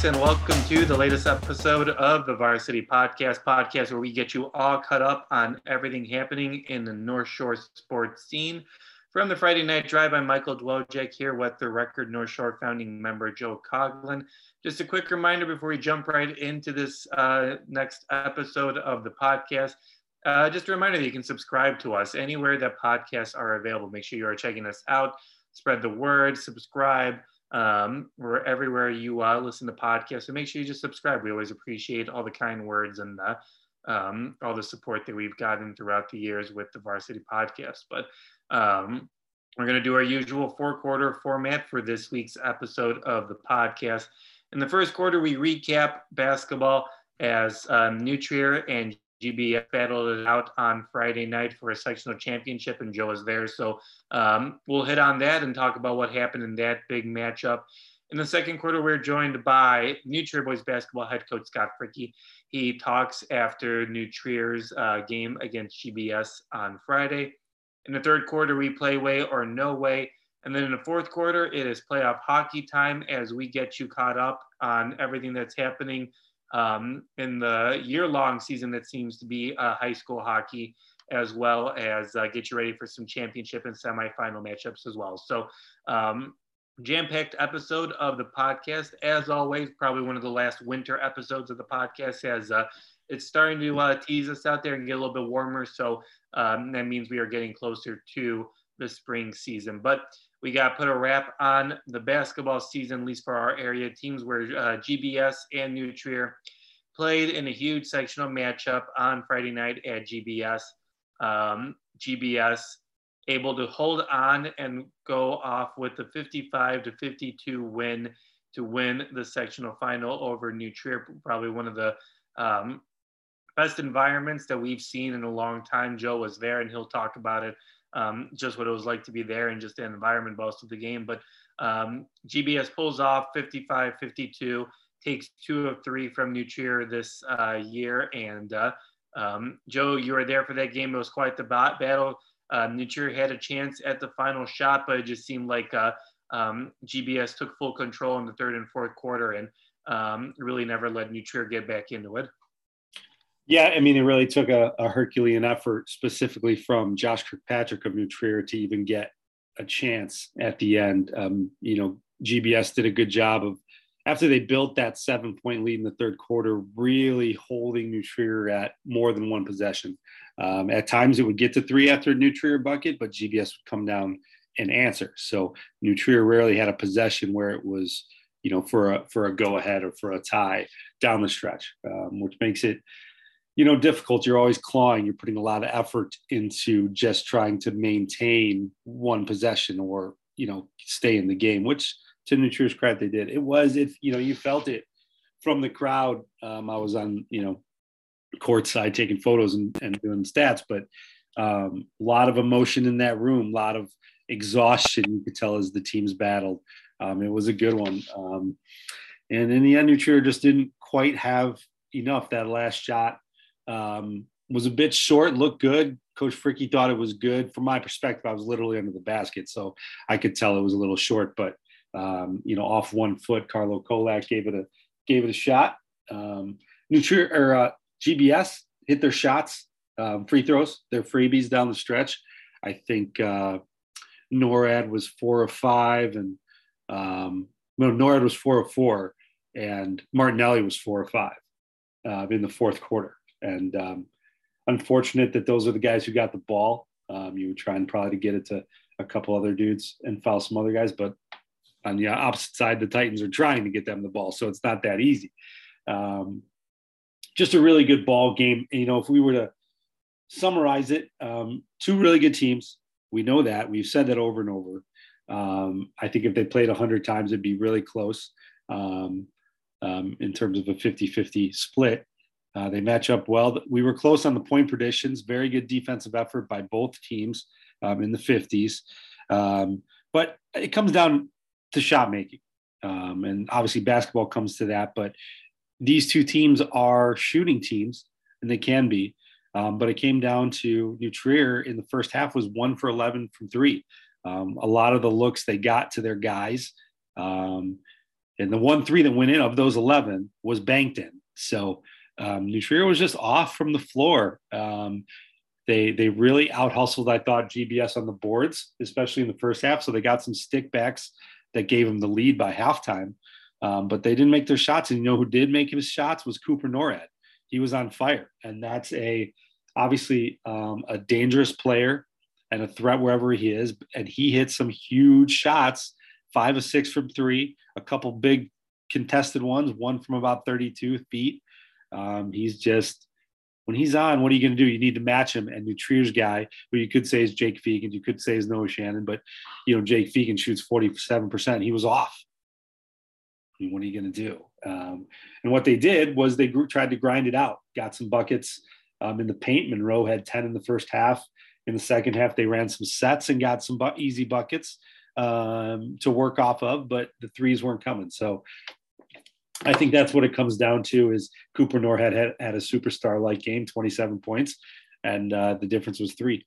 folks, and welcome to the latest episode of the Varsity Podcast, podcast where we get you all caught up on everything happening in the North Shore sports scene. From the Friday Night Drive, I'm Michael Dwojek here with the Record North Shore founding member Joe Coglin. Just a quick reminder before we jump right into this uh, next episode of the podcast. Uh, just a reminder that you can subscribe to us anywhere that podcasts are available. Make sure you are checking us out. Spread the word, subscribe um, we're everywhere you uh, listen to podcasts. So make sure you just subscribe. We always appreciate all the kind words and uh, um, all the support that we've gotten throughout the years with the Varsity Podcast. But um, we're going to do our usual four quarter format for this week's episode of the podcast. In the first quarter, we recap basketball as um, New Trier and GB battled it out on Friday night for a sectional championship, and Joe was there. So um, we'll hit on that and talk about what happened in that big matchup. In the second quarter, we're joined by New Trier boys basketball head coach Scott Fricke. He talks after New Trier's uh, game against GBS on Friday. In the third quarter, we play way or no way. And then in the fourth quarter, it is playoff hockey time as we get you caught up on everything that's happening um, in the year-long season that seems to be uh, high school hockey, as well as uh, get you ready for some championship and semifinal matchups as well. So, um, jam-packed episode of the podcast. As always, probably one of the last winter episodes of the podcast. As uh, it's starting to uh, tease us out there and get a little bit warmer, so um, that means we are getting closer to the spring season. But we got to put a wrap on the basketball season, at least for our area teams, where uh, GBS and New Trier played in a huge sectional matchup on Friday night at GBS. Um, GBS able to hold on and go off with the 55 to 52 win to win the sectional final over New Trier, probably one of the um, best environments that we've seen in a long time. Joe was there and he'll talk about it um, just what it was like to be there and just the environment most of the game. But um, GBS pulls off 55 52, takes two of three from New Trier this uh, year. And uh, um, Joe, you were there for that game. It was quite the battle. Uh, New Trier had a chance at the final shot, but it just seemed like uh, um, GBS took full control in the third and fourth quarter and um, really never let New Trier get back into it. Yeah, I mean, it really took a, a Herculean effort, specifically from Josh Kirkpatrick of New Trier, to even get a chance at the end. Um, you know, GBS did a good job of after they built that seven point lead in the third quarter, really holding New Trier at more than one possession. Um, at times it would get to three after a New Trier bucket, but GBS would come down and answer. So New Trier rarely had a possession where it was, you know, for a for a go ahead or for a tie down the stretch, um, which makes it you know difficult. You're always clawing. You're putting a lot of effort into just trying to maintain one possession or you know stay in the game which to New Trier's credit they did. It was if you know you felt it from the crowd um, i was on you know courtside taking photos and, and doing stats but um, a lot of emotion in that room a lot of exhaustion you could tell as the teams battled. Um, it was a good one. Um, and in the end New Trier just didn't quite have enough. That last shot um, was a bit short, looked good. Coach Fricke thought it was good. From my perspective, I was literally under the basket, so I could tell it was a little short. But um, you know, off one foot, Carlo Kolak gave it a gave it a shot. Um, Nutri- or uh, GBS hit their shots, um, free throws, their freebies down the stretch. I think uh, NORAD was four of five, and um, no, NORAD was four of four, and Martinelli was four of five uh, in the fourth quarter. And um, unfortunate that those are the guys who got the ball. Um, you were trying probably to get it to a couple other dudes and foul some other guys, but on the opposite side, the Titans are trying to get them the ball, so it's not that easy. Um, just a really good ball game. You know, if we were to summarize it, um, two really good teams. We know that. We've said that over and over. Um, I think if they played 100 times, it'd be really close um, um, in terms of a 50 50 split. Uh, they match up well. We were close on the point predictions. Very good defensive effort by both teams um, in the 50s. Um, but it comes down to shot making. Um, and obviously, basketball comes to that. But these two teams are shooting teams, and they can be. Um, but it came down to New Trier in the first half was one for 11 from three. Um, a lot of the looks they got to their guys. Um, And the one three that went in of those 11 was banked in. So um, New Trier was just off from the floor. Um, they they really out hustled, I thought, GBS on the boards, especially in the first half. So they got some stickbacks that gave them the lead by halftime. Um, but they didn't make their shots. And you know who did make his shots was Cooper Norad. He was on fire, and that's a obviously um, a dangerous player and a threat wherever he is. And he hit some huge shots, five or six from three, a couple big contested ones, one from about 32 feet. Um, he's just when he's on, what are you going to do? You need to match him. And New Trier's guy, who you could say is Jake Fegan, you could say is Noah Shannon, but you know Jake Fegan shoots 47%. He was off. I mean, what are you going to do? Um, and what they did was they grew, tried to grind it out, got some buckets um, in the paint. Monroe had 10 in the first half. In the second half, they ran some sets and got some bu- easy buckets um, to work off of, but the threes weren't coming. So I think that's what it comes down to is Cooper Norhead had, had a superstar like game, 27 points, and uh, the difference was three.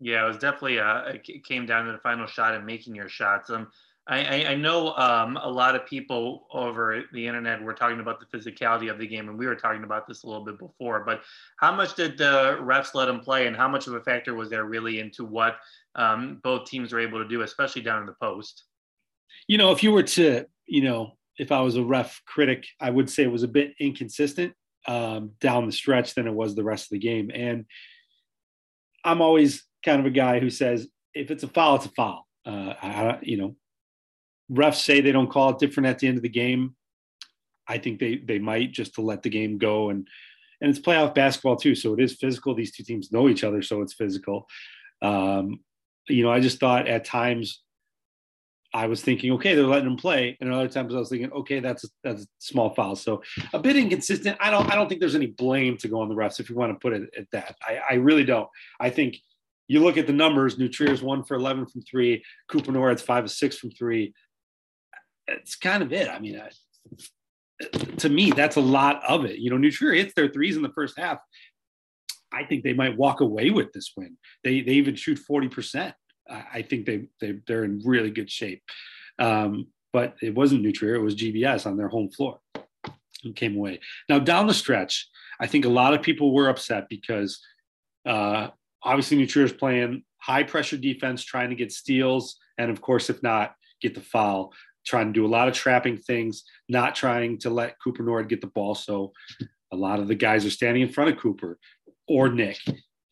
Yeah, it was definitely uh, it came down to the final shot and making your shots. Um, I, I, know um, a lot of people over the internet were talking about the physicality of the game, and we were talking about this a little bit before. But how much did the refs let them play, and how much of a factor was there really into what um, both teams were able to do, especially down in the post? You know, if you were to, you know, if I was a ref critic, I would say it was a bit inconsistent um, down the stretch than it was the rest of the game. And I'm always kind of a guy who says if it's a foul, it's a foul. Uh, I, you know, refs say they don't call it different at the end of the game. I think they they might just to let the game go and and it's playoff basketball too, so it is physical. These two teams know each other, so it's physical. Um, you know, I just thought at times I was thinking, okay, they're letting them play, and other times I was thinking, okay, that's a, that's a small foul. So a bit inconsistent. I don't I don't think there's any blame to go on the refs if you want to put it at that. I, I really don't. I think you look at the numbers. New Trier's one for 11 from three. Cooper Norad's five of six from three it's kind of it. I mean, I, to me, that's a lot of it. You know, New Trier hits their threes in the first half. I think they might walk away with this win. They they even shoot forty percent. I think they they they're in really good shape. Um, but it wasn't New Trier; it was GBS on their home floor who came away. Now down the stretch, I think a lot of people were upset because uh, obviously is playing high pressure defense, trying to get steals, and of course, if not, get the foul trying to do a lot of trapping things, not trying to let Cooper Nord get the ball. So a lot of the guys are standing in front of Cooper or Nick,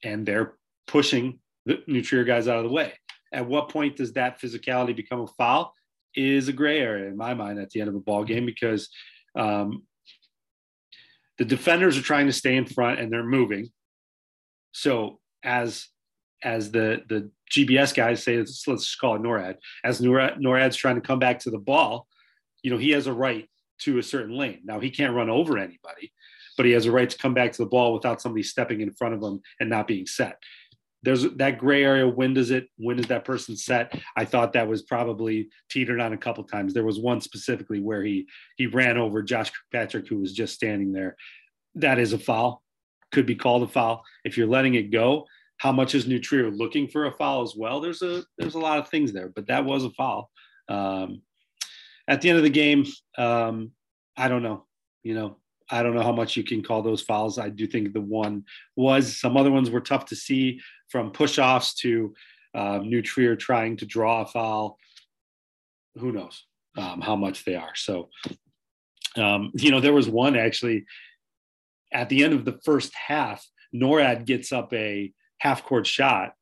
and they're pushing the New Trier guys out of the way. At what point does that physicality become a foul? Is a gray area in my mind at the end of a ball game because um, the defenders are trying to stay in front and they're moving. So as as the the GBS guys say, let's, let's just call it NORAD, as NORAD, NORAD's trying to come back to the ball, you know, he has a right to a certain lane. Now he can't run over anybody, but he has a right to come back to the ball without somebody stepping in front of him and not being set. There's that gray area. When does it? When is that person set? I thought that was probably teetered on a couple times. There was one specifically where he he ran over Josh Patrick, who was just standing there. That is a foul. Could be called a foul. If you're letting it go, how much is New Trier looking for a foul as well? There's a there's a lot of things there, but that was a foul. Um, at the end of the game, um, I don't know. You know, I don't know how much you can call those fouls. I do think the one was. Some other ones were tough to see, from push-offs to um, trying to draw a foul. Who knows um, how much they are? So, um, you know, there was one actually at the end of the first half. NORAD gets up a half court shot.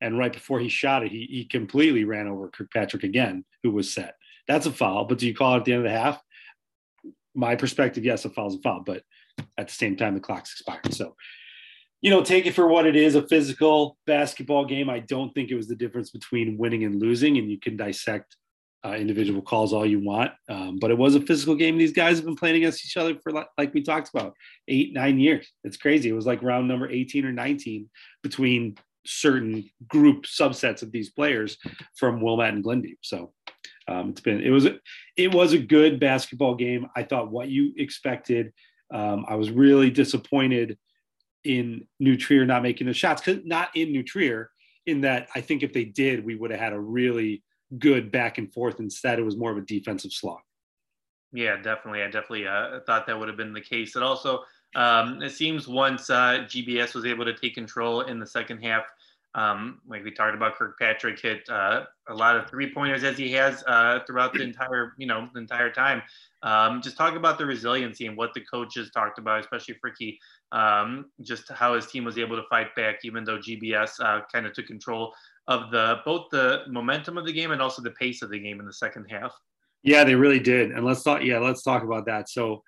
And right before he shot it, he, he completely ran over Kirkpatrick again, who was set. That's a foul. But do you call it at the end of the half? My perspective, yes, a foul's a foul. But at the same time, the clock's expired. So, you know, take it for what it is a physical basketball game. I don't think it was the difference between winning and losing. And you can dissect uh, individual calls all you want. Um, but it was a physical game. These guys have been playing against each other for, like, like, we talked about, eight, nine years. It's crazy. It was like round number 18 or 19 between certain group subsets of these players from Wilmette and Glenview. So um, it's been, it was, it was a good basketball game. I thought what you expected. Um, I was really disappointed in New Trier not making the shots, because not in New Trier, in that I think if they did, we would have had a really good back and forth. Instead, it was more of a defensive slog. Yeah, definitely. I definitely uh, thought that would have been the case. It also um, it seems once uh, GBS was able to take control in the second half, um, like we talked about, Kirkpatrick hit uh, a lot of three pointers as he has uh, throughout the entire, you know, the entire time. Um, just talk about the resiliency and what the coaches talked about, especially Fricke, um, just how his team was able to fight back, even though GBS uh, kind of took control of the both the momentum of the game and also the pace of the game in the second half. Yeah, they really did. And let's talk. Yeah, let's talk about that. So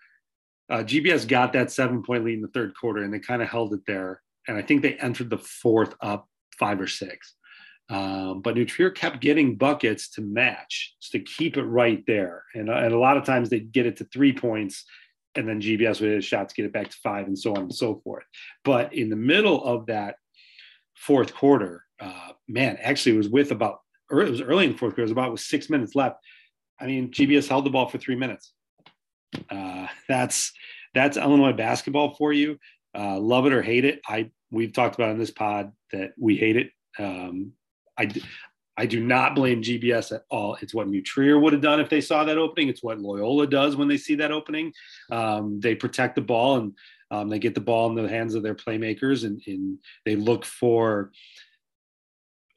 uh, GBS got that seven point lead in the third quarter, and they kind of held it there. And I think they entered the fourth up five or six. Um, but New Trier kept getting buckets to match, to keep it right there. And, uh, and a lot of times they'd get it to three points, and then GBS would hit a shot to get it back to five, and so on and so forth. But in the middle of that fourth quarter, uh, man, actually it was with about, or it was early in the fourth quarter, it was about with six minutes left. I mean, GBS held the ball for three minutes. Uh, that's that's Illinois basketball for you. Uh, love it or hate it. I we've talked about in this pod that we hate it. Um, I I do not blame GBS at all. It's what New Trier would have done if they saw that opening. It's what Loyola does when they see that opening. Um, they protect the ball and um, they get the ball in the hands of their playmakers and, and they look for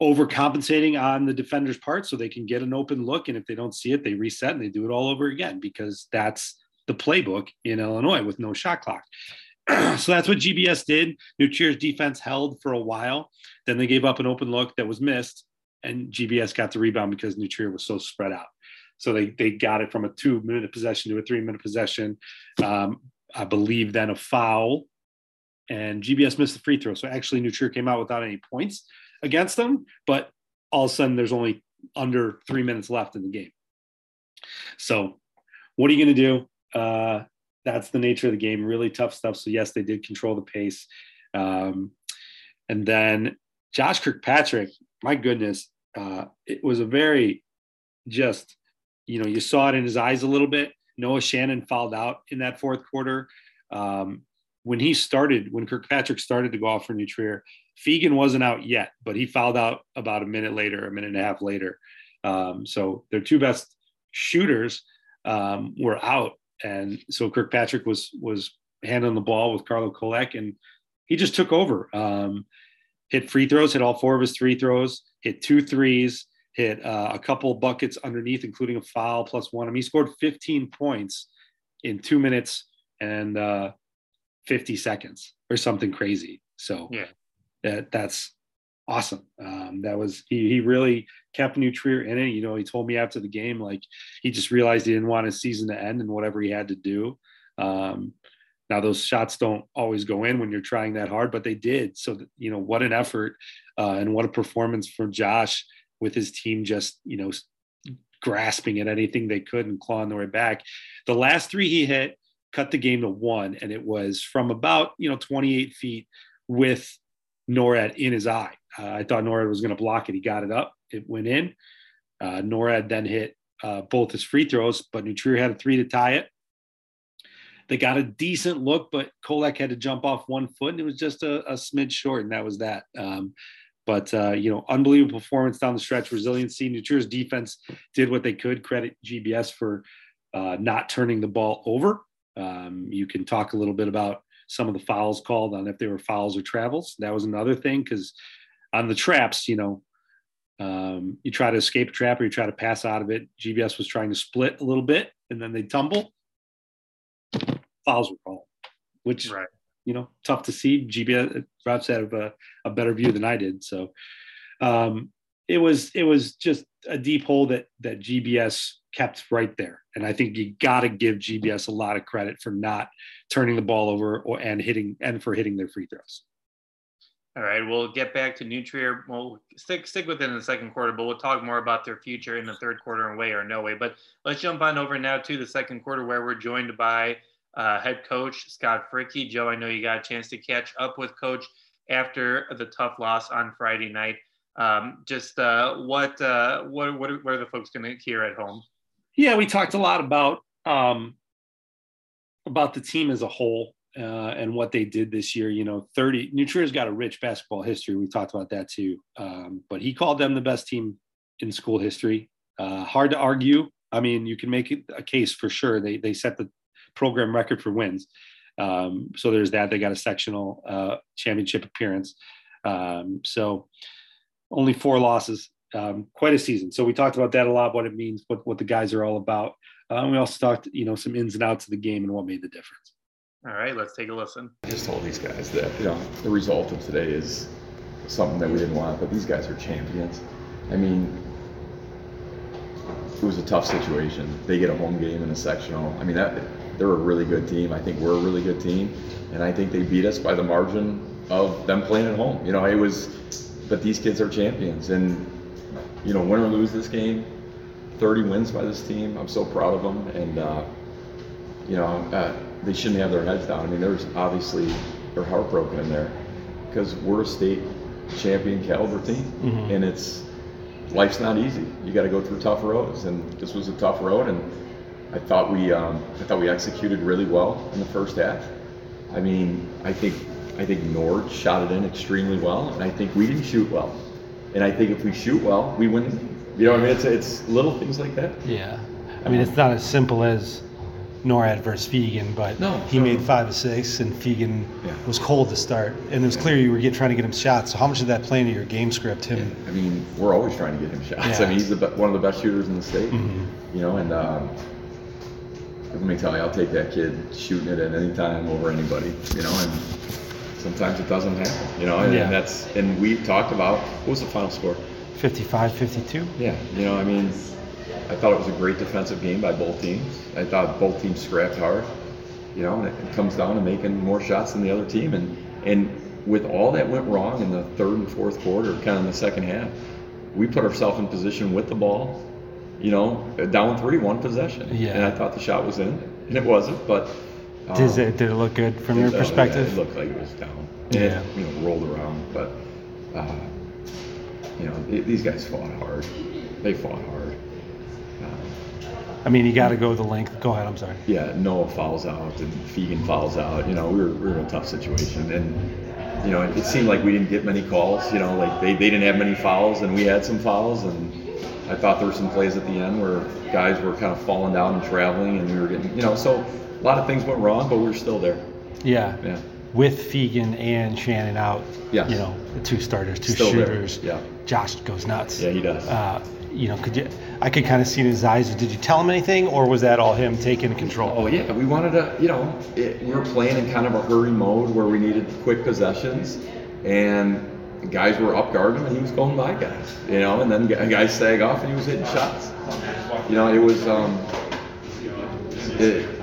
overcompensating on the defender's part so they can get an open look. And if they don't see it, they reset and they do it all over again because that's the playbook in Illinois with no shot clock. so that's what GBS did. New Trier's defense held for a while. Then they gave up an open look that was missed, and GBS got the rebound because New Trier was so spread out. So they, they got it from a two minute possession to a three minute possession. Um, I believe then a foul, and GBS missed the free throw. So actually, New Trier came out without any points against them, but all of a sudden there's only under three minutes left in the game. So what are you going to do? Uh, that's the nature of the game. Really tough stuff. So yes, they did control the pace. Um, and then Josh Kirkpatrick, my goodness, uh, it was a very just, you know, you saw it in his eyes a little bit. Noah Shannon fouled out in that fourth quarter. Um, when he started, when Kirkpatrick started to go off for New Fegan wasn't out yet, but he fouled out about a minute later, a minute and a half later. Um, so their two best shooters um, were out, and so Kirkpatrick was was handling the ball with Carlo Kolek, and he just took over. Um, hit free throws, hit all four of his three throws, hit two threes, hit uh, a couple buckets underneath, including a foul plus one. I mean, he scored 15 points in two minutes and uh, 50 seconds or something crazy. So yeah, that that's awesome. Um, that was he, he really kept New Trier in it. You know, he told me after the game like he just realized he didn't want his season to end and whatever he had to do. Um, now those shots don't always go in when you're trying that hard, but they did. So you know what an effort uh, and what a performance from Josh with his team just you know grasping at anything they could and clawing their way back. The last three he hit cut the game to one, and it was from about you know 28 feet with NORAD in his eye. Uh, I thought NORAD was going to block it. He got it up. It went in. Uh, NORAD then hit uh, both his free throws, but New Trier had a three to tie it. They got a decent look, but Kolek had to jump off one foot, and it was just a, a smidge short, and that was that. Um, but uh, you know, unbelievable performance down the stretch, resiliency. New Trier's defense did what they could. Credit GBS for uh, not turning the ball over. Um, you can talk a little bit about some of the fouls called on if they were fouls or travels. That was another thing because on the traps, you know, um, you try to escape a trap or you try to pass out of it. GBS was trying to split a little bit and then they tumble. Fouls were called, which right. you know tough to see. GBS refs had a, a better view than I did, so um, it was it was just a deep hole that that GBS kept right there. And I think you got to give GBS a lot of credit for not turning the ball over or and hitting and for hitting their free throws. All right, we'll get back to New Trier. We'll stick stick with it in the second quarter, but we'll talk more about their future in the third quarter in way or no way. But let's jump on over now to the second quarter where we're joined by uh, head coach Scott Fricke. Joe, I know you got a chance to catch up with Coach after the tough loss on Friday night. Um, just uh, what, uh, what what what are the folks going to hear at home? Yeah, we talked a lot about um, about the team as a whole uh, and what they did this year. You know, 30 New Trier's got a rich basketball history. We talked about that too. Um, but he called them the best team in school history. Uh, hard to argue. I mean, you can make a case for sure. They they set the program record for wins. Um, so there's that. They got a sectional uh, championship appearance. Um, so only four losses. Um, quite a season. So we talked about that a lot. What it means, what what the guys are all about. Uh, we also talked, you know, some ins and outs of the game and what made the difference. All right, let's take a listen. I just told these guys that you know the result of today is something that we didn't want, but these guys are champions. I mean, it was a tough situation. They get a home game in a sectional. I mean, that they're a really good team. I think we're a really good team, and I think they beat us by the margin of them playing at home. You know, it was, but these kids are champions, and you know, win or lose this game, 30 wins by this team. I'm so proud of them, and uh, you know, uh, they shouldn't have their heads down. I mean, there's obviously they're heartbroken in there because we're a state champion caliber team, mm-hmm. and it's life's not easy. You got to go through tough roads, and this was a tough road. And I thought we, um, I thought we executed really well in the first half. I mean, I think, I think Nord shot it in extremely well, and I think we didn't shoot well. And I think if we shoot well, we win. You know, what I mean, it's it's little things like that. Yeah, I mean, it's not as simple as NORAD versus Feagin, but no, he made five or six, and Feagin yeah. was cold to start, and it was clear you were get, trying to get him shots. So how much did that play into your game script? Him, yeah. I mean, we're always trying to get him shots. I mean, he's the, one of the best shooters in the state. Mm-hmm. You know, and um, let me tell you, I'll take that kid shooting it at any time over anybody. You know, and sometimes it doesn't happen. You know, and, and that's and we talked about what was the final score? 55-52. Yeah, you know, I mean I thought it was a great defensive game by both teams. I thought both teams scrapped hard, you know, and it comes down to making more shots than the other team. And and with all that went wrong in the third and fourth quarter, kind of in the second half, we put ourselves in position with the ball, you know, down three, one possession. Yeah. And I thought the shot was in, and it wasn't, but. Um, did, it, did it look good from your perspective? Yeah, it looked like it was down. Yeah. It, you know, rolled around, but, uh, you know, it, these guys fought hard. They fought hard. I mean, you got to go the length. Go ahead. I'm sorry. Yeah, Noah fouls out and Feagin fouls out. You know, we were, we were in a tough situation, and you know, it, it, seemed like we didn't get many calls. You know, like they, they didn't have many fouls, and we had some fouls, and I thought there were some plays at the end where guys were kind of falling down and traveling, and we were getting, you know, so a lot of things went wrong, but we were still there. Yeah. Yeah. With Feagin and Shannon out, yes. you know, the two starters, two still shooters. There. Yeah. Josh goes nuts. Yeah, he does. Uh, you know, could you? I could kind of see in his eyes. Did you tell him anything, or was that all him taking control? Oh yeah, we wanted to. You know, it, we were playing in kind of a hurry mode where we needed quick possessions, and guys were up guarding and he was going by guys. You know, and then guys sag off, and he was hitting shots. You know, it was. Um, it,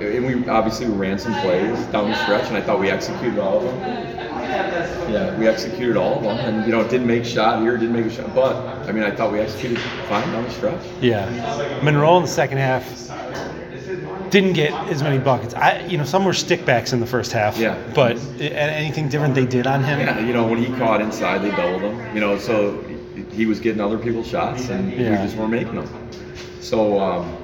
and we obviously ran some plays down the stretch, and I thought we executed all of them. Yeah, we executed all of them, and you know, didn't make shot here, didn't make a shot, but I mean, I thought we executed fine on the stretch. Yeah, Monroe in the second half didn't get as many buckets. I, you know, some were stickbacks in the first half. Yeah. But anything different they did on him? Yeah, you know, when he caught inside, they doubled him. You know, so he was getting other people's shots, and yeah. we just weren't making them. So. Um,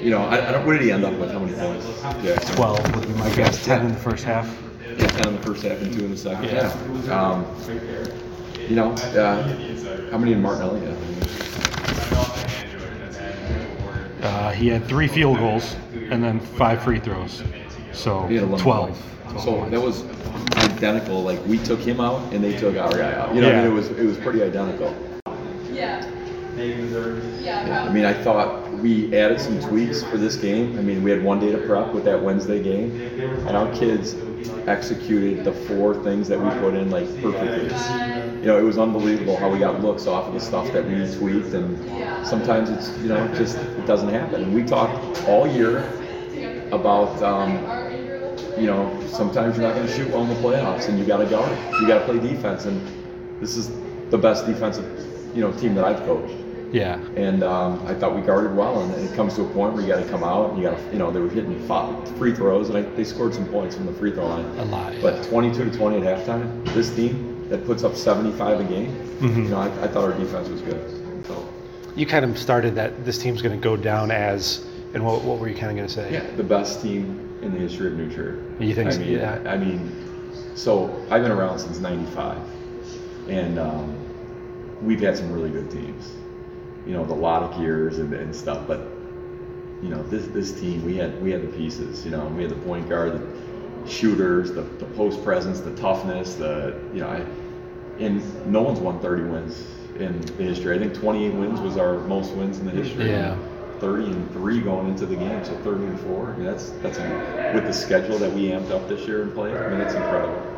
you know, I, I, don't. What did he end up with? How many points? Yeah, twelve would be my guess. Ten in the first half. Yeah, ten in the first half and two in the second. Yeah. yeah. Um, you know, uh, how many did Martinelli have? Uh, he had three field goals and then five free throws. So 12. 12. So that was identical. Like we took him out and they took our guy out. You know, yeah. I mean, it was it was pretty identical. Yeah. Yeah. I mean, I thought we added some tweaks for this game. I mean, we had one day to prep with that Wednesday game, and our kids executed the four things that we put in like perfectly. You know, it was unbelievable how we got looks off of the stuff that we tweaked, and sometimes it's you know just it doesn't happen. And we talked all year about um, you know sometimes you're not going to shoot well in the playoffs, and you got to guard, you got to play defense, and this is the best defensive you know team that I've coached. Yeah. And um, I thought we guarded well, and it comes to a point where you got to come out, and you got to, you know, they were hitting five free throws, and I, they scored some points from the free throw line. A lot. But 22 to 20 at halftime, this team that puts up 75 a game, mm-hmm. you know, I, I, thought our defense was good. So. You kind of started that this team's going to go down as, and what, what were you kind of going to say? Yeah, the best team in the history of New Trier. You think? I mean, yeah. I mean, so I've been around since '95, and um, we've had some really good teams you know, the lot of gears and, and stuff. But you know, this this team, we had we had the pieces. You know, we had the point guard, the shooters, the, the post presence, the toughness, the you know, I, and no one's won 30 wins in the history. I think 28 wins was our most wins in the history. Yeah. 30 and three going into the game, so 30 and four. I mean, that's that's with the schedule that we amped up this year and played. I mean, that's incredible.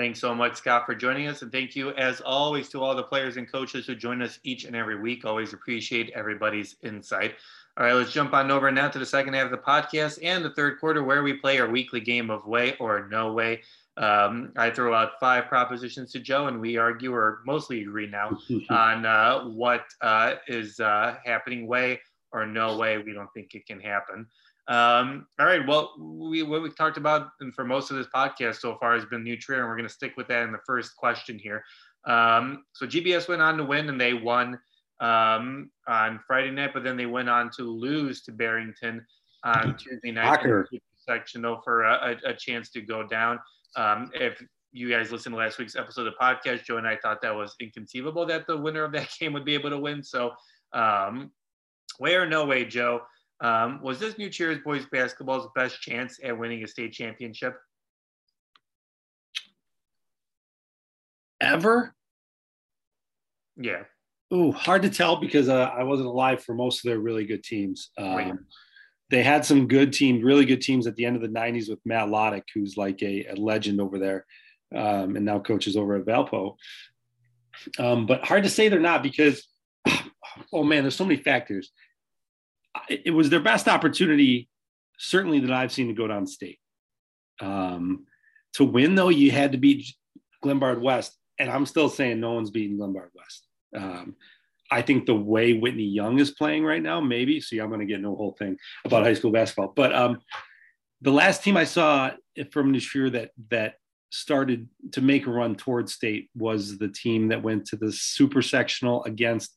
Thanks so much, Scott, for joining us. And thank you, as always, to all the players and coaches who join us each and every week. Always appreciate everybody's insight. All right, let's jump on over now to the second half of the podcast and the third quarter, where we play our weekly game of way or no way. Um, I throw out five propositions to Joe, and we argue or mostly agree now on uh, what uh, is uh, happening way or no way. We don't think it can happen. Um, all right. Well, we, what we've talked about and for most of this podcast so far has been New Trier, and we're going to stick with that in the first question here. Um, so GBS went on to win, and they won um, on Friday night, but then they went on to lose to Barrington on Tuesday night. Sectional for a, a, a chance to go down. Um, if you guys listened to last week's episode of the podcast, Joe and I thought that was inconceivable that the winner of that game would be able to win. So, um, way or no way, Joe, um, was this New Trier's boys basketball's best chance at winning a state championship? Ever? Yeah. Ooh, hard to tell because uh, I wasn't alive for most of their really good teams. Um, Right. They had some good teams, really good teams at the end of the '90s with Matt Lottich, who's like a, a legend over there, um, and now coaches over at Valpo. Um, but hard to say they're not because, oh man, there's so many factors. It, was their best opportunity, certainly that I've seen to go down state. Um, to win though, you had to beat Glenbard West, and I'm still saying no one's beating Glenbard West. Um, I think the way Whitney Young is playing right now, maybe. See, I'm going to get no whole thing about high school basketball, but um, the last team I saw from Trier that that started to make a run towards state was the team that went to the super sectional against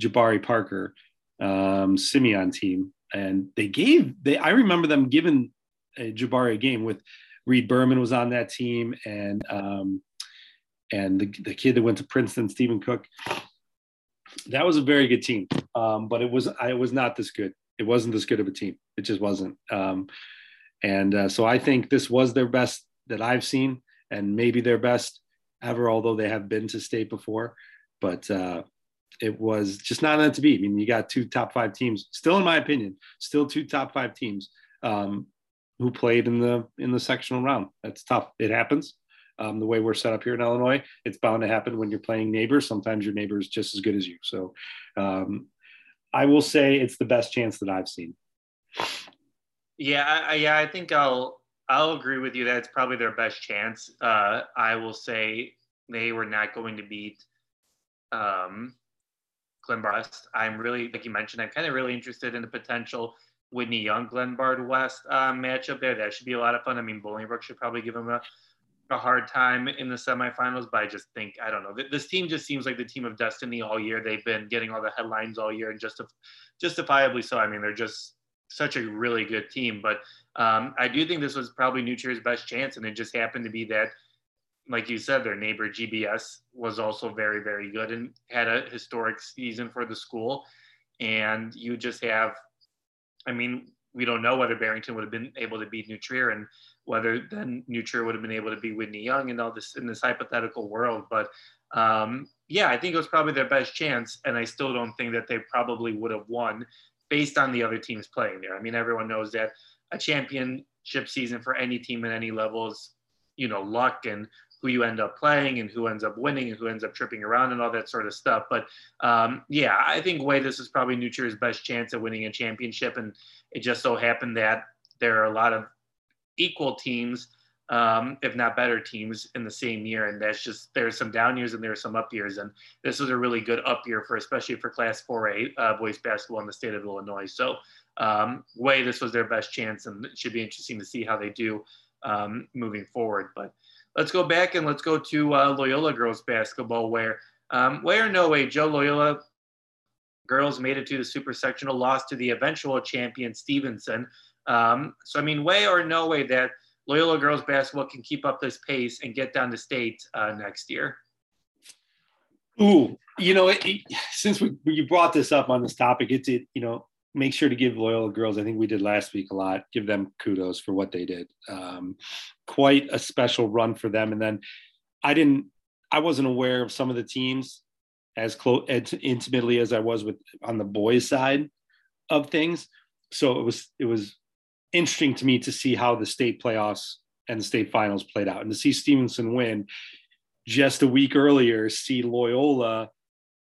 Jabari Parker, um, Simeon team, and they gave they. I remember them giving a Jabari a game with Reed Berman was on that team, and um, and the, the kid that went to Princeton, Steven Cook. That was a very good team, um, but it was I was not this good. It wasn't this good of a team. It just wasn't. Um, and uh, so I think this was their best that I've seen, and maybe their best ever. Although they have been to state before, but uh, it was just not meant to be. I mean, you got two top five teams, still in my opinion, still two top five teams um, who played in the in the sectional round. That's tough. It happens. Um, the way we're set up here in Illinois, it's bound to happen when you're playing neighbors. Sometimes your neighbor is just as good as you. So um, I will say it's the best chance that I've seen. Yeah, I, yeah, I think I'll I'll agree with you. that it's probably their best chance. Uh, I will say they were not going to beat um, Glenbard West. I'm really, like you mentioned, I'm kind of really interested in the potential Whitney Young Glenbard West uh, matchup there. That should be a lot of fun. I mean, Bolingbrook should probably give them a, a hard time in the semifinals, but I just think I don't know. This team just seems like the team of destiny all year. They've been getting all the headlines all year, and justif- justifiably so. I mean, they're just such a really good team. But um, I do think this was probably New Trier's best chance, and it just happened to be that, like you said, their neighbor GBS was also very, very good and had a historic season for the school. And you just have, I mean, we don't know whether Barrington would have been able to beat New Trier and whether then New Trier would have been able to beat Whitney Young and all this in this hypothetical world. But um, yeah, I think it was probably their best chance, and I still don't think that they probably would have won based on the other teams playing there. I mean, everyone knows that a championship season for any team at any level is, you know, luck and who you end up playing and who ends up winning and who ends up tripping around and all that sort of stuff. But um, yeah, I think way this is probably New best chance at winning a championship, and it just so happened that there are a lot of equal teams, um, if not better teams, in the same year, and that's just there's some down years and there's some up years, and this was a really good up year for especially for Class 4A uh, boys basketball in the state of Illinois. So um, way this was their best chance, and it should be interesting to see how they do um, moving forward. But let's go back and let's go to uh, Loyola girls basketball, where um, way or no way, Joe Loyola girls made it to the super sectional, lost to the eventual champion Stevenson. Um, so I mean, way or no way that Loyola girls basketball can keep up this pace and get down to state uh, next year. Ooh, you know, it, it- since we you brought this up on this topic, it's it you know make sure to give Loyola girls. I think we did last week a lot. Give them kudos for what they did. Um, quite a special run for them. And then I didn't, I wasn't aware of some of the teams as close as intimately as I was with on the boys' side of things. So it was it was interesting to me to see how the state playoffs and the state finals played out, and to see Stevenson win just a week earlier, see Loyola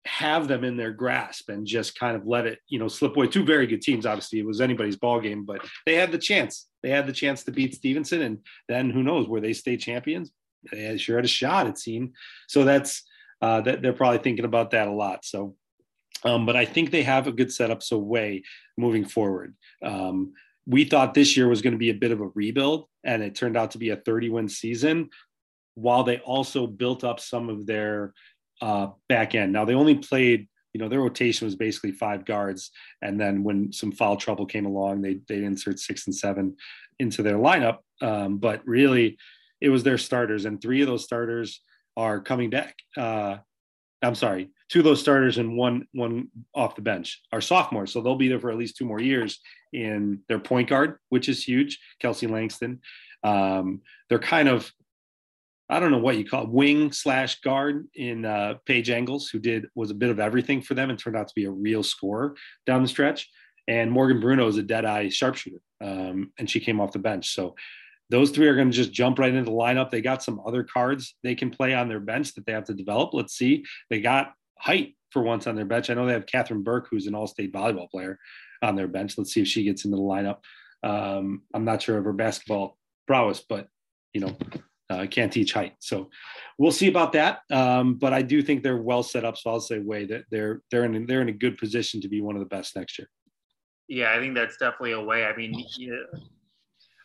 have them in their grasp and just kind of let it, you know, slip away. Two very good teams, obviously. It was anybody's ball game, but they had the chance. They had the chance to beat Stevenson, and then who knows? Were they state champions? They sure had a shot. It seemed so. That's uh, that they're probably thinking about that a lot. So, um, but I think they have a good setup. So way moving forward. Um, we thought this year was going to be a bit of a rebuild, and it turned out to be a 30 win season. While they also built up some of their uh, back end. Now they only played, you know, their rotation was basically five guards, and then when some foul trouble came along, they they insert six and seven into their lineup. Um, but really, it was their starters, and three of those starters are coming back. Uh, I'm sorry, two of those starters and one one off the bench are sophomores, so they'll be there for at least two more years in their point guard, which is huge. Kelsey Langston. Um, they're kind of I don't know what you call it, wing slash guard in uh, Paige Engels, who did was a bit of everything for them and turned out to be a real scorer down the stretch. And Morgan Bruno is a dead eye sharpshooter, um, and she came off the bench. So those three are going to just jump right into the lineup. They got some other cards they can play on their bench that they have to develop. Let's see. They got height for once on their bench. I know they have Catherine Burke, who's an all-state volleyball player, on their bench. Let's see if she gets into the lineup. Um, I'm not sure of her basketball prowess, but you know, uh, can't teach height. So we'll see about that. Um, but I do think they're well set up. So I'll say way that they're they're in they're in a good position to be one of the best next year. Yeah, I think that's definitely a way. I mean, yeah,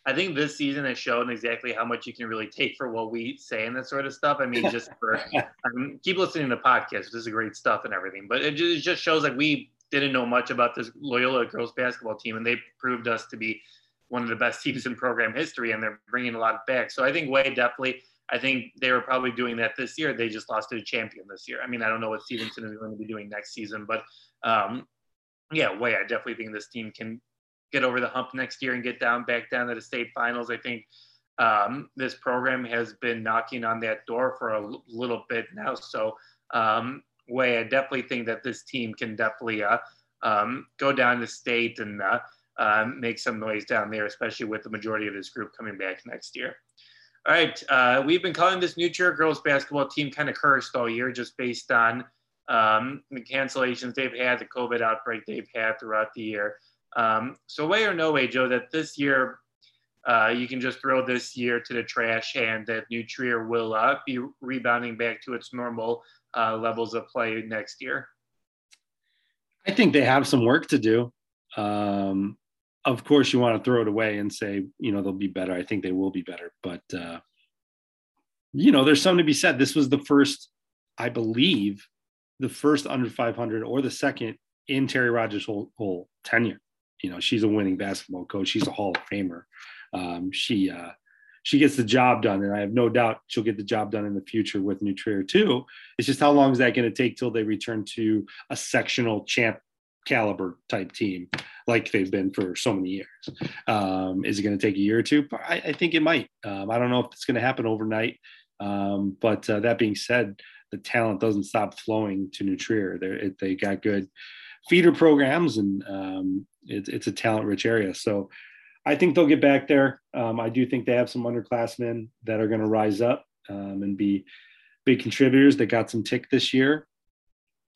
I think this season has shown exactly how much you can really take for what we say and that sort of stuff. I mean, just for I mean, keep listening to podcasts. This is great stuff and everything. But it just, it just shows like we didn't know much about this Loyola girls basketball team, and they proved us to be one of the best teams in program history, and they're bringing a lot back. So I think Way definitely. I think they were probably doing that this year. They just lost to a champion this year. I mean, I don't know what Stevenson is going to be doing next season, but um, yeah, Way. I definitely think this team can get over the hump next year and get down back down to the state finals. I think um, this program has been knocking on that door for a l- little bit now. So, um, way I definitely think that this team can definitely uh, um, go down to state and uh, um, make some noise down there, especially with the majority of this group coming back next year. All right, uh, we've been calling this New Trier girls basketball team kind of cursed all year, just based on um, the cancellations they've had, the COVID outbreak they've had throughout the year. Um, so, way or no way, Joe, that this year uh, you can just throw this year to the trash and that New Trier will uh, be rebounding back to its normal uh, levels of play next year? I think they have some work to do. Um, of course you want to throw it away and say you know they'll be better. I think they will be better but uh you know there's something to be said. This was the first i believe the first under 500 or the second in terry rogers whole, whole tenure. You know she's a winning basketball coach. She's a hall of famer. Um, she uh she gets the job done and i have no doubt she'll get the job done in the future with new trier too. It's just how long is that going to take till they return to a sectional champ caliber type team like they've been for so many years. Um, is it going to take a year or two? I, I think it might. Um, I don't know if it's going to happen overnight. Um, but uh, that being said, the talent doesn't stop flowing to New Trier. It, they got good feeder programs and um, it, it's a talent rich area. So I think they'll get back there. Um, I do think they have some underclassmen that are going to rise up um, and be big contributors that got some tick this year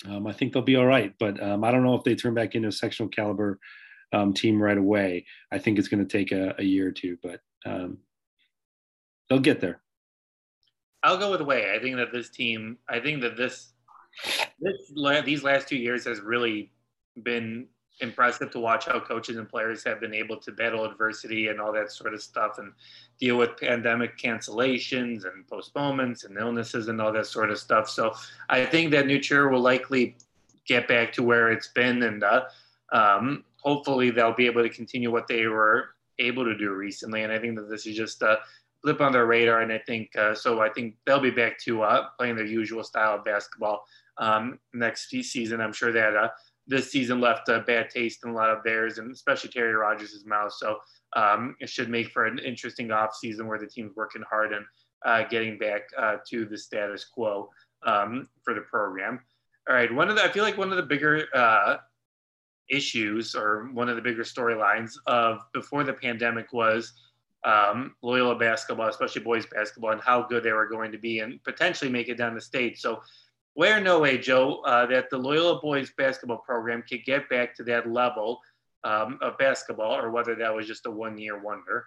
um, I think they'll be all right. But um, I don't know if they turn back into a sectional caliber um, team right away. I think it's going to take a, a, year or two, but um, they'll get there. I'll go with way. I think that this team, I think that this, this these last two years has really been impressive to watch how coaches and players have been able to battle adversity and all that sort of stuff and deal with pandemic cancellations and postponements and illnesses and all that sort of stuff. So I think that New Trier will likely get back to where it's been and uh, um, hopefully they'll be able to continue what they were able to do recently. And I think that this is just a blip on their radar, and I think uh, so. I think they'll be back to uh, playing their usual style of basketball um, next season. I'm sure that uh, this season left a bad taste in a lot of theirs, and especially Terry Rogers' mouth. So um, it should make for an interesting off season where the team's working hard and uh, getting back uh, to the status quo um, for the program. All right, one of the I feel like one of the bigger uh, issues or one of the bigger storylines of before the pandemic was um, Loyola basketball, especially boys basketball, and how good they were going to be and potentially make it down the state. So, where no way, Joe, uh, that the Loyola boys basketball program could get back to that level um, of basketball, or whether that was just a one-year wonder.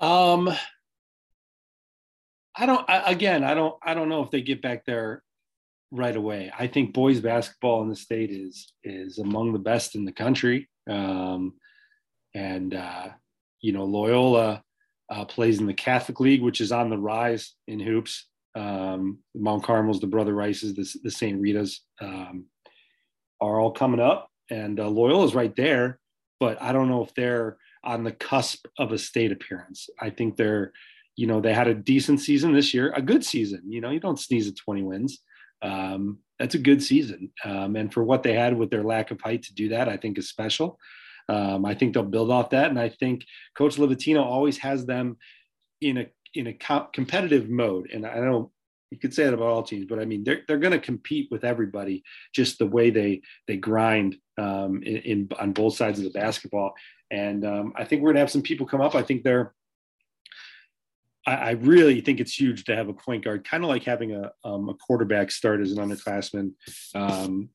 Um, I don't. I, again, I don't. I don't know if they get back there right away. I think boys basketball in the state is is among the best in the country. Um, and uh, you know Loyola uh, plays in the Catholic League, which is on the rise in hoops. Um, Mount Carmel's, the Brother Rices, the, the St. Rita's um, are all coming up, and uh, Loyola's right there. But I don't know if they're on the cusp of a state appearance. I think they're, you know, they had a decent season this year, a good season. You know, you don't sneeze at 20 wins. Um, that's a good season. Um, and for what they had with their lack of height to do that, I think is special. Um, I think they'll build off that, and I think Coach Livatino always has them in a in a co- competitive mode. And I don't you could say that about all teams, but I mean they're they're going to compete with everybody just the way they they grind um, in, in, on both sides of the basketball. And um, I think we're gonna have some people come up. I think they're. I, I really think it's huge to have a point guard, kind of like having a um, a quarterback start as an underclassman. Um,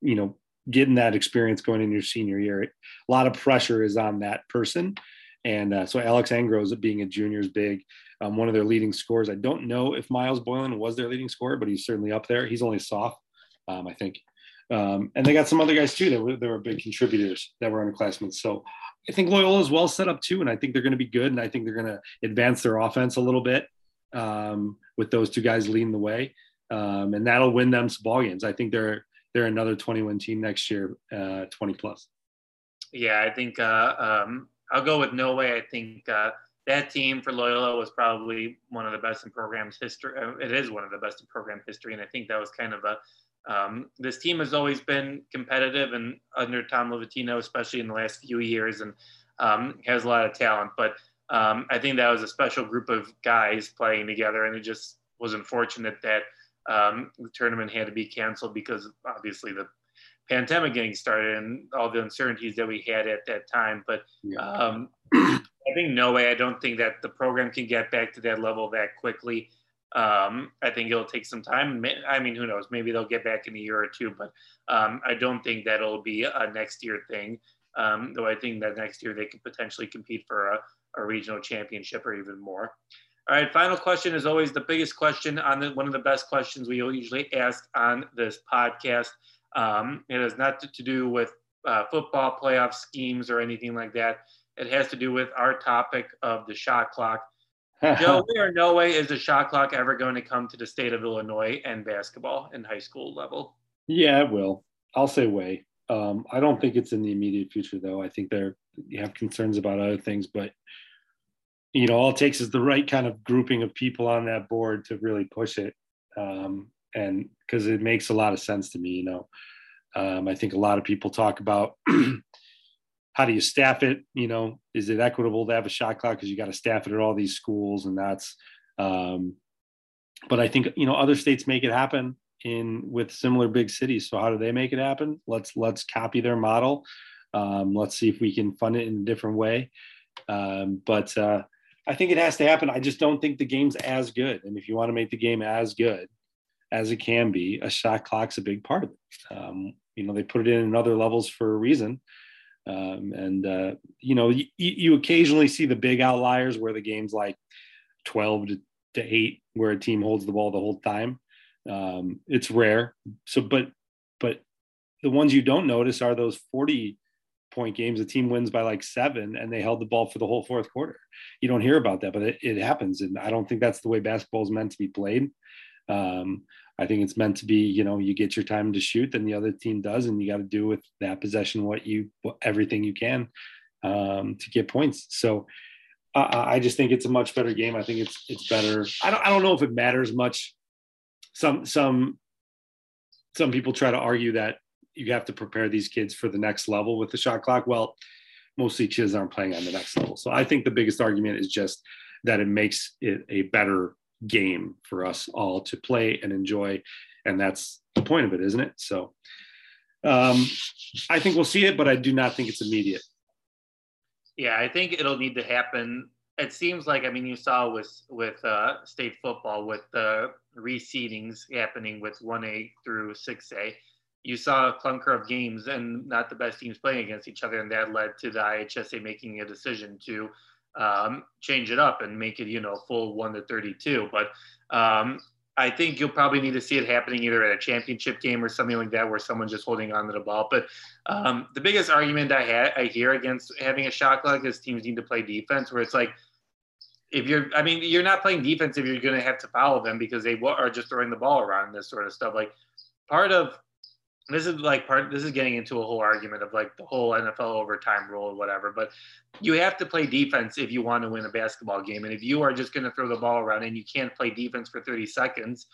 you know, getting that experience going in your senior year. A lot of pressure is on that person. And uh, so Alex Angros, being a junior, is big. Um, one of their leading scores. I don't know if Miles Boylan was their leading scorer, but he's certainly up there. He's only soft, um, I think. Um, and they got some other guys too that were, that were big contributors that were underclassmen. So I think Loyola is well set up too, and I think they're going to be good, and I think they're going to advance their offense a little bit um, with those two guys leading the way, um, and that'll win them some ball games. I think they're they're another 21 team next year, uh, 20 plus. Yeah, I think uh, um, I'll go with no way. I think uh, that team for Loyola was probably one of the best in program's history. Uh, it is one of the best in program history, and I think that was kind of a. Um, this team has always been competitive, and under Tom Livatino, especially in the last few years, and um, has a lot of talent. But um, I think that was a special group of guys playing together, and it just was unfortunate that um, the tournament had to be canceled because obviously the pandemic getting started and all the uncertainties that we had at that time. But yeah. um, I think no way. I don't think that the program can get back to that level that quickly. Um, I think it'll take some time. I mean, who knows? Maybe they'll get back in a year or two, but um, I don't think that'll be a next year thing. Um, though I think that next year they could potentially compete for a, a regional championship or even more. All right, final question is always the biggest question on the, one of the best questions we usually ask on this podcast. Um, it has not to, do with uh, football playoff schemes or anything like that. It has to do with our topic of the shot clock. Joe, we are no way is the shot clock ever going to come to the state of Illinois and basketball in high school level. Yeah, it will. I'll say way. Um, I don't think it's in the immediate future, though. I think they're you have concerns about other things, but you know, all it takes is the right kind of grouping of people on that board to really push it. Um, and because it makes a lot of sense to me, you know, um, I think a lot of people talk about how do you staff it? You know, is it equitable to have a shot clock because you got to staff it at all these schools, and that's. Um, but I think you know other states make it happen in with similar big cities. So how do they make it happen? Let's let's copy their model. Um, let's see if we can fund it in a different way. Um, but uh, I think it has to happen. I just don't think the game's as good. And if you want to make the game as good as it can be, a shot clock's a big part of it. Um, you know, they put it in in other levels for a reason. Um, and, uh, you know, you, you occasionally see the big outliers where the game's like 12 to, to 8, where a team holds the ball the whole time. Um, it's rare. So, but, but the ones you don't notice are those 40 point games. The team wins by like seven and they held the ball for the whole fourth quarter. You don't hear about that, but it, it happens. And I don't think that's the way basketball is meant to be played. Um, I think it's meant to be, you know, you get your time to shoot, then the other team does, and you got to do with that possession what you, everything you can um, to get points. So Uh, I just think it's a much better game. I think it's it's better. I don't I don't know if it matters much. Some some some people try to argue that you have to prepare these kids for the next level with the shot clock. Well, mostly kids aren't playing on the next level. So I think the biggest argument is just that it makes it a better game for us all to play and enjoy. And that's the point of it, isn't it? So um, I think we'll see it, but I do not think it's immediate. Yeah, I think it'll need to happen. It seems like I mean you saw with with uh, state football with the reseedings happening with one A through six A. You saw a clunker of games and not the best teams playing against each other, and that led to the IHSA making a decision to um, change it up and make it you know full one to thirty two. But um, I think you'll probably need to see it happening either at a championship game or something like that, where someone's just holding on to the ball. But um, the biggest argument I had I hear against having a shot clock is teams need to play defense, where it's like if you're, I mean, you're not playing defense if you're going to have to follow them because they are just throwing the ball around this sort of stuff. Like part of this is like part this is getting into a whole argument of like the whole NFL overtime rule or whatever. But you have to play defense if you want to win a basketball game. And if you are just going to throw the ball around and you can't play defense for 30 seconds,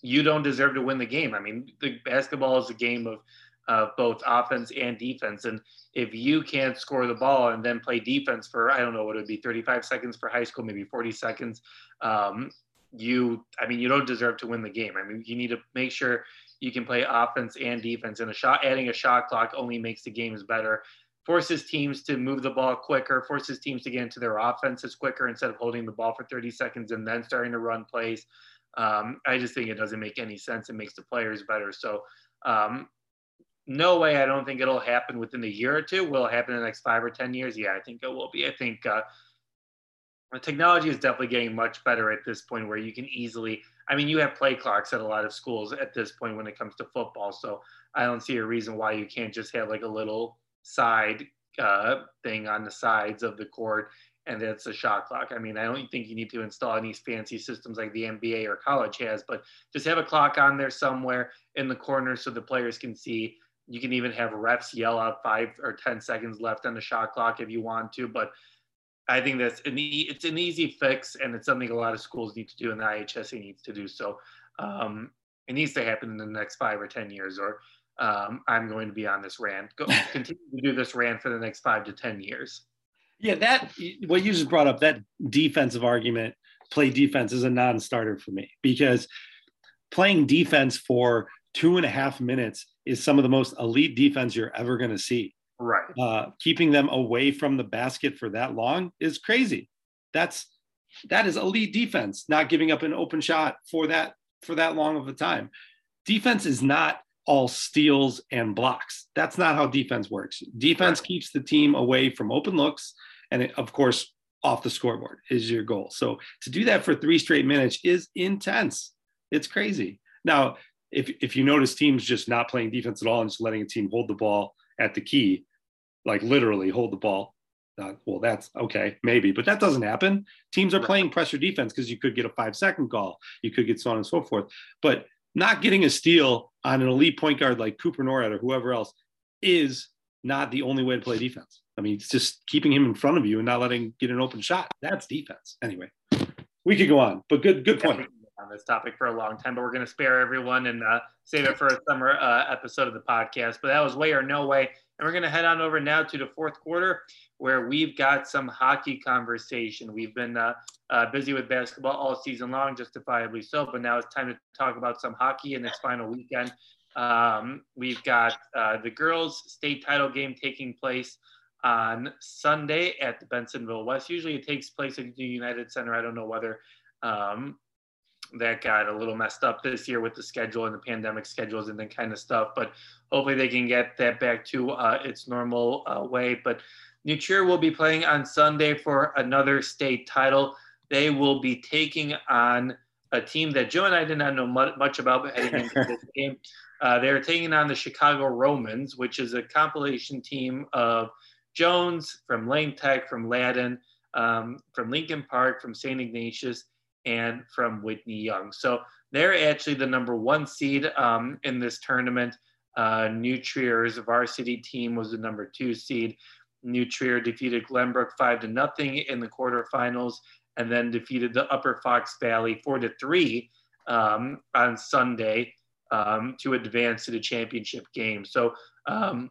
you don't deserve to win the game. I mean, the basketball is a game of uh, both offense and defense. And if you can't score the ball and then play defense for I don't know what it would be 35 seconds for high school, maybe 40 seconds, um, you I mean you don't deserve to win the game. I mean you need to make sure you can play offense and defense. And a shot, adding a shot clock only makes the games better. Forces teams to move the ball quicker, forces teams to get into their offenses quicker instead of holding the ball for 30 seconds and then starting to run plays. Um, I just think it doesn't make any sense. It makes the players better. So, um, no way. I don't think it'll happen within a year or two. Will it happen in the next five or 10 years? Yeah, I think it will be. I think uh, the technology is definitely getting much better at this point where you can easily I mean, you have play clocks at a lot of schools at this point when it comes to football. So I don't see a reason why you can't just have like a little side uh, thing on the sides of the court and that's a shot clock. I mean, I don't think you need to install any fancy systems like the NBA or college has, but just have a clock on there somewhere in the corner so the players can see. You can even have refs yell out five or 10 seconds left on the shot clock if you want to, but I think that's an e- it's an easy fix, and it's something a lot of schools need to do, and the IHSA needs to do. So um, it needs to happen in the next five or ten years, or um, I'm going to be on this rant. Go, continue to do this rant for the next five to ten years. Yeah, that what you just brought up that defensive argument, play defense is a non-starter for me because playing defense for two and a half minutes is some of the most elite defense you're ever going to see. Right. Uh, keeping them away from the basket for that long is crazy. That's that is elite defense, not giving up an open shot for that for that long of a time. Defense is not all steals and blocks. That's not how defense works. Defense right. keeps the team away from open looks and it, of course off the scoreboard is your goal. So to do that for 3 straight minutes is intense. It's crazy. Now, if if you notice teams just not playing defense at all and just letting a team hold the ball at the key, like literally hold the ball. Uh, well, that's okay, maybe, but that doesn't happen. Teams are playing pressure defense because you could get a five second call, you could get so on and so forth. But not getting a steal on an elite point guard like Cooper Norrad or whoever else is not the only way to play defense. I mean, it's just keeping him in front of you and not letting get an open shot. That's defense. Anyway, we could go on, but good, good point. On this topic for a long time, but we're going to spare everyone and uh, save it for a summer uh, episode of the podcast. But that was way or no way. And we're going to head on over now to the fourth quarter where we've got some hockey conversation. We've been uh, uh, busy with basketball all season long, justifiably so, but now it's time to talk about some hockey in its final weekend. Um, we've got uh, the girls' state title game taking place on Sunday at the Bensenville West. Usually it takes place at the United Center. I don't know whether um, that got a little messed up this year with the schedule and the pandemic schedules and that kind of stuff. But hopefully they can get that back to uh, its normal uh, way. But New Trier will be playing on Sunday for another state title. They will be taking on a team that Joe and I did not know much about heading into this game. Uh, they're taking on the Chicago Romans, which is a compilation team of Jones from Lane Tech, from Latin, um, from Lincoln Park, from St. Ignatius, and from Whitney Young. So they're actually the number one seed um, in this tournament. Uh, New Trier's varsity team was the number two seed. New Trier defeated Glenbrook five to nothing in the quarterfinals, and then defeated the Upper Fox Valley four to three um, on Sunday um, to advance to the championship game. So, um,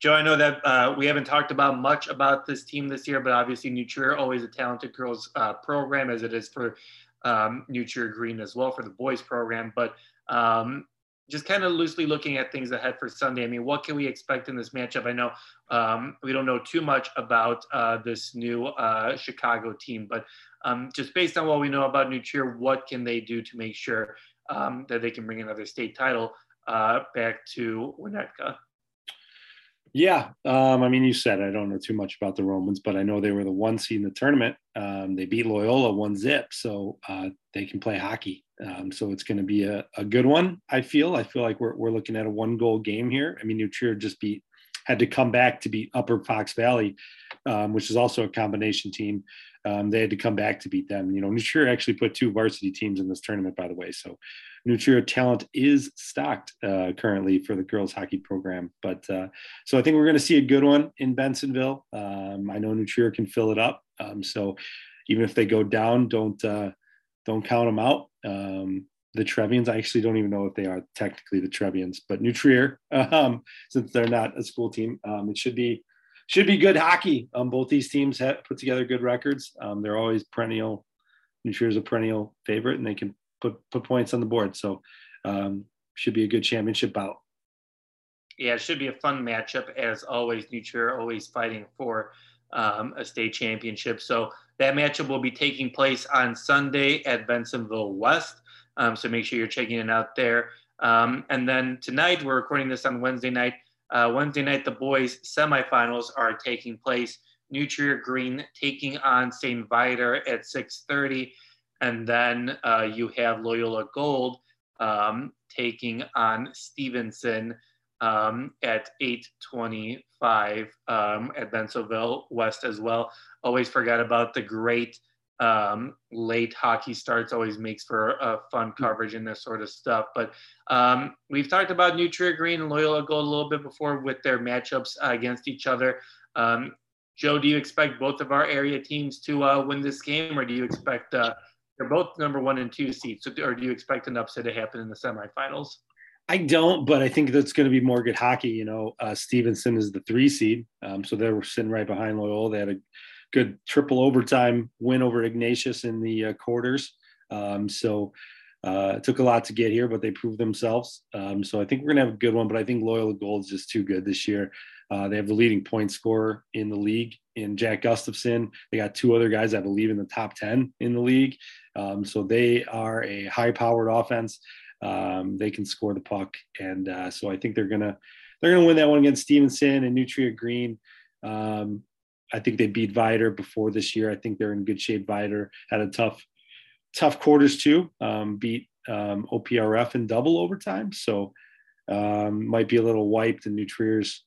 Joe, I know that uh, we haven't talked about much about this team this year, but obviously New Trier always a talented girls uh, program, as it is for um, New Trier Green as well for the boys program. But um, just kind of loosely looking at things ahead for Sunday. I mean, what can we expect in this matchup? I know um, we don't know too much about uh, this new uh, Chicago team, but um, just based on what we know about New Trier, what can they do to make sure um, that they can bring another state title uh, back to Winnetka? Yeah, um, I mean, you said I don't know too much about the Romans, but I know they were the one seed in the tournament. Um, they beat Loyola one zip, so uh, they can play hockey. Um, so it's going to be a, a good one. I feel. I feel like we're we're looking at a one goal game here. I mean, New Trier just beat had to come back to beat Upper Fox Valley, um, which is also a combination team. Um, they had to come back to beat them. You know, New Trier actually put two varsity teams in this tournament, by the way. So New Trier talent is stocked uh, currently for the girls hockey program. But uh, so I think we're going to see a good one in Bensenville. Um, I know New Trier can fill it up. Um, so even if they go down, don't uh, don't count them out. Um, the Trevians, I actually don't even know if they are technically the Trevians, but New Trier, um, since they're not a school team, um, it should be should be good hockey. Um, both these teams have put together good records. They're always perennial. New Trier is a perennial favorite, and they can put put points on the board. So um, should be a good championship bout. Yeah, it should be a fun matchup as always. New Trier always fighting for um, a state championship. So that matchup will be taking place on Sunday at Bensenville West. Um, so make sure you're checking it out there. Um, and then tonight, we're recording this on Wednesday night. Uh, Wednesday night, the boys' semifinals are taking place. New Trier Green taking on St. Viator at 6:30, and then uh, you have Loyola Gold um, taking on Stevenson um, at 8:25 um, at Bensenville West as well. Always forgot about the great um, late hockey starts always makes for a fun hmm. coverage and this sort of stuff. But um, we've talked about New Trier Green and Loyola Gold a little bit before with their matchups uh, against each other. Um, Joe, do you expect both of our area teams to uh, win this game, or do you expect uh, they're both number one and two seeds, So, or do you expect an upset to happen in the semifinals? I don't, but I think that's going to be more good hockey. You know, uh, Stevenson is the three seed, um, so they were sitting right behind Loyola. They had a good triple overtime win over Ignatius in the uh, quarters. Um, so uh, it took a lot to get here, but they proved themselves. Um, so I think we're gonna have a good one. But I think Loyola Gold is just too good this year. Uh, they have the leading point scorer in the league in Jack Gustafson. They got two other guys I believe in the top ten in the league. Um, so they are a high-powered offense. Um, they can score the puck, and uh, so I think they're gonna they're gonna win that one against Stevenson and New Trier Green. Um, I think they beat Viator before this year. I think they're in good shape. Viator had a tough, tough quarters too. Um, beat um, OPRF in double overtime, so um, might be a little wiped. And New Trier's.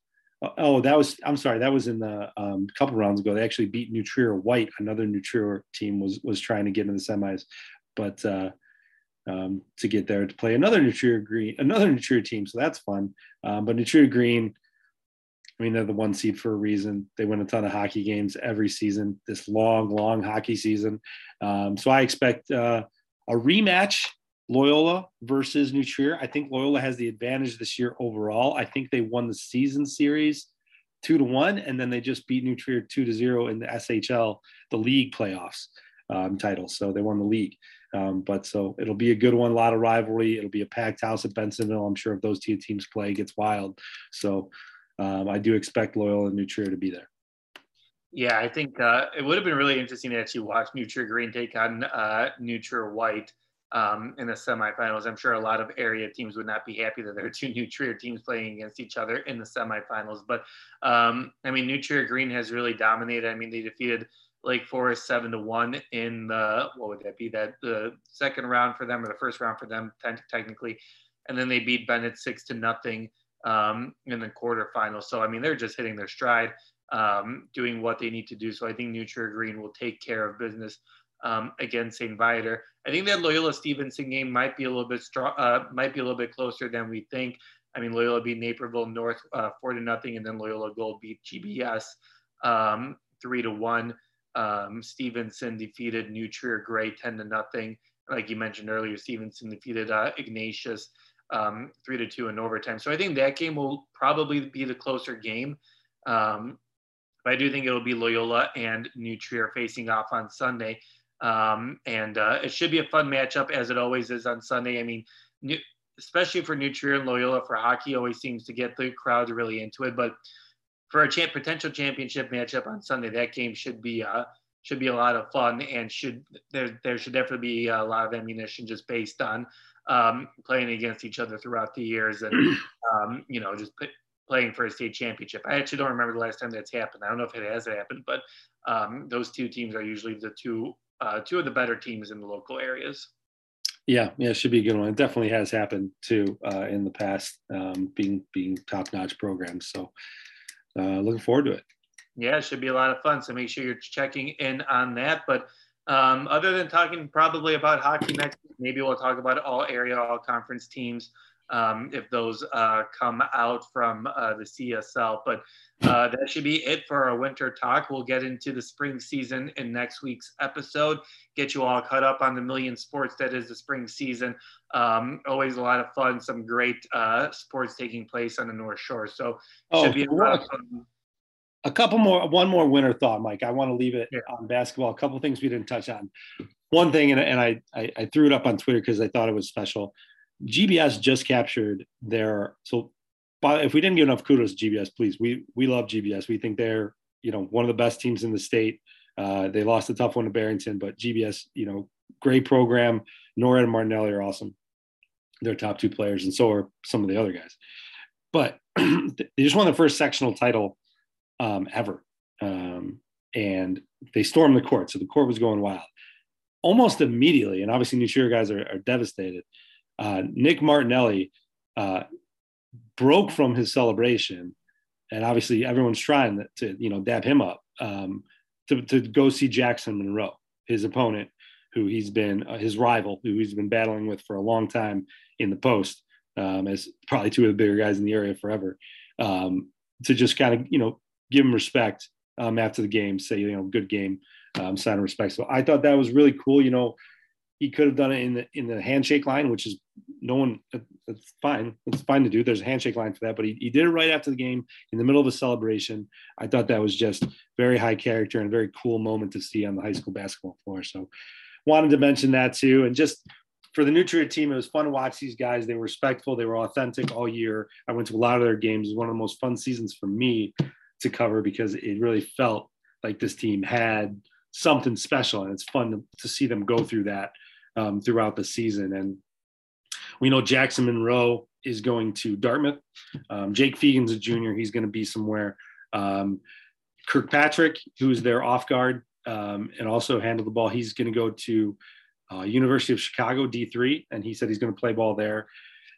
Oh, that was. I'm sorry. That was in the um, couple rounds ago. They actually beat New Trier White. Another New Trier team was was trying to get in the semis, but uh, um, to get there to play another New Trier Green, another New Trier team. So that's fun. Um, but New Trier Green I mean, they're the one seed for a reason. They win a ton of hockey games every season, this long, long hockey season. Um, so I expect uh, a rematch Loyola versus New. I think Loyola has the advantage this year overall. I think they won the season series two to one, and then they just beat New two to zero in the SHL, the league playoffs um, title. So they won the league. Um, but so it'll be a good one, a lot of rivalry. It'll be a packed house at Bensenville. I'm sure if those two teams play, it gets wild. So um, I do expect Loyola and New to be there. Yeah, I think uh, it would have been really interesting to actually watch Trier Green take on uh, New White um, in the semifinals. I'm sure a lot of area teams would not be happy that there are two New Trier teams playing against each other in the semifinals. But um, I mean, New Trier Green has really dominated. I mean, they defeated Lake Forest seven to one in the what would that be? That the second round for them or the first round for them technically, and then they beat Bennett six to nothing um, in the quarterfinals. So I mean, they're just hitting their stride, um, doing what they need to do. So I think New Trier Green will take care of business um, against St. Viator. I think that Loyola Stevenson game might be a little bit strong, uh, might be a little bit closer than we think. I mean, Loyola beat Naperville North uh, four to nothing, and then Loyola Gold beat GBS um, three to one. Um, Stevenson defeated New Trier Gray 10 to nothing. Like you mentioned earlier, Stevenson defeated uh, Ignatius um, three to two in overtime. So I think that game will probably be the closer game. Um, but I do think it'll be Loyola and New Trier facing off on Sunday. Um, and uh, it should be a fun matchup as it always is on Sunday. I mean, new, especially for New Trier and Loyola for hockey, always seems to get the crowds really into it. But for a champ, potential championship matchup on Sunday, that game should be uh, should be a lot of fun and should there there should definitely be a lot of ammunition just based on um, playing against each other throughout the years and um, you know just playing for a state championship. I actually don't remember the last time that's happened. I don't know if it has happened, but um, those two teams are usually the two uh, two of the better teams in the local areas. Yeah, yeah, it should be a good one. It definitely has happened too uh, in the past, um, being being top notch programs. So, uh, looking forward to it. Yeah, it should be a lot of fun. So make sure you're checking in on that. But um, other than talking probably about hockey next, maybe we'll talk about all area, all conference teams um, if those uh, come out from uh, the CSL. But uh, that should be it for our winter talk. We'll get into the spring season in next week's episode, get you all caught up on the million sports that is the spring season. Um, always a lot of fun, some great uh, sports taking place on the North Shore. So oh, should be a lot of fun. A couple more, one more winter thought, Mike. I want to leave it yeah. on basketball. A couple things we didn't touch on. One thing, and, and I, I, I threw it up on Twitter because I thought it was special. GBS just captured their so but if we didn't give enough kudos to GBS, please, we we love GBS. We think they're you know one of the best teams in the state. Uh, they lost a tough one to Barrington, but GBS, you know, great program. Nora and Martinelli are awesome. They're top two players, and so are some of the other guys. But they just won the first sectional title um, ever, um, and they stormed the court. So the court was going wild almost immediately. And obviously, New Trier guys are, are devastated uh, Nick Martinelli uh, broke from his celebration, and obviously everyone's trying to you know dab him up um, to, to go see Jackson Monroe, his opponent, who he's been uh, his rival, who he's been battling with for a long time in the post, um, as probably two of the bigger guys in the area forever. Um, to just kind of you know give him respect um, after the game, say you know good game, um, sign of respect. So I thought that was really cool. You know, he could have done it in the in the handshake line, which is no one. it's fine. It's fine to do. There's a handshake line for that, but he, he did it right after the game in the middle of a celebration. I thought that was just very high character and a very cool moment to see on the high school basketball floor. So, wanted to mention that too, and just for the New Trier team, it was fun to watch these guys. They were respectful. They were authentic all year. I went to a lot of their games. It was one of the most fun seasons for me to cover because it really felt like this team had something special, and it's fun to, to see them go through that um, throughout the season. And we know Jackson Monroe is going to Dartmouth. Um, Jake Fegan's a junior. He's going to be somewhere. Um, Kirkpatrick, who's their off guard um, and also handle the ball, he's going to go to uh, University of Chicago D3, and he said he's going to play ball there.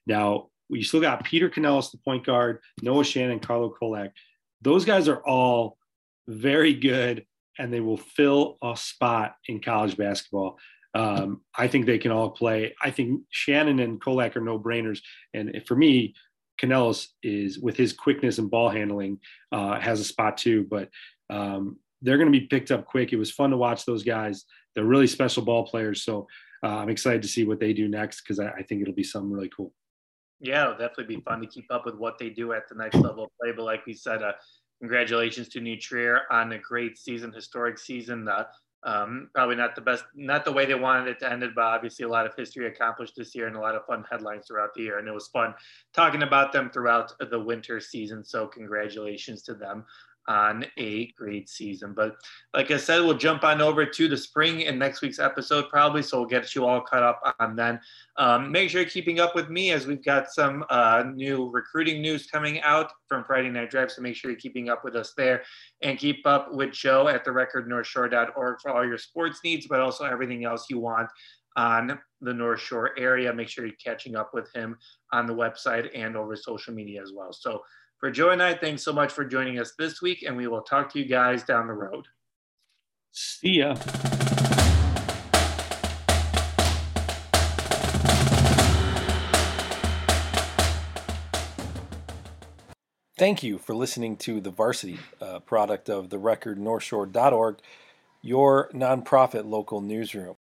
Now we still got Peter Canellis, the point guard, Noah Shannon, Carlo Kolak. Those guys are all very good, and they will fill a spot in college basketball. Um, I think they can all play. I think Shannon and Kolak are no brainers. And for me, Canellis is with his quickness and ball handling uh, has a spot too. But um, they're going to be picked up quick. It was fun to watch those guys. They're really special ball players. So uh, I'm excited to see what they do next because I, I, think it'll be something really cool. Yeah, it'll definitely be fun to keep up with what they do at the next level of play. But like we said, uh, congratulations to New Trier on a great season, historic season. Uh, um, probably not the best, not the way they wanted it to end but obviously a lot of history accomplished this year and a lot of fun headlines throughout the year. And it was fun talking about them throughout the winter season. So congratulations to them on a great season. But like I said, we'll jump on over to the spring in next week's episode, probably. So we'll get you all caught up on then. Um, make sure you're keeping up with me as we've got some uh, new recruiting news coming out from Friday Night Drive. So make sure you're keeping up with us there and keep up with Joe at the recordnorthshore.org for all your sports needs, but also everything else you want on the North Shore area. Make sure you're catching up with him on the website and over social media as well. So for Joe and I, thanks so much for joining us this week, and we will talk to you guys down the road. See ya. thank you for listening to The Varsity, a product of the record northshore.org, your nonprofit local newsroom.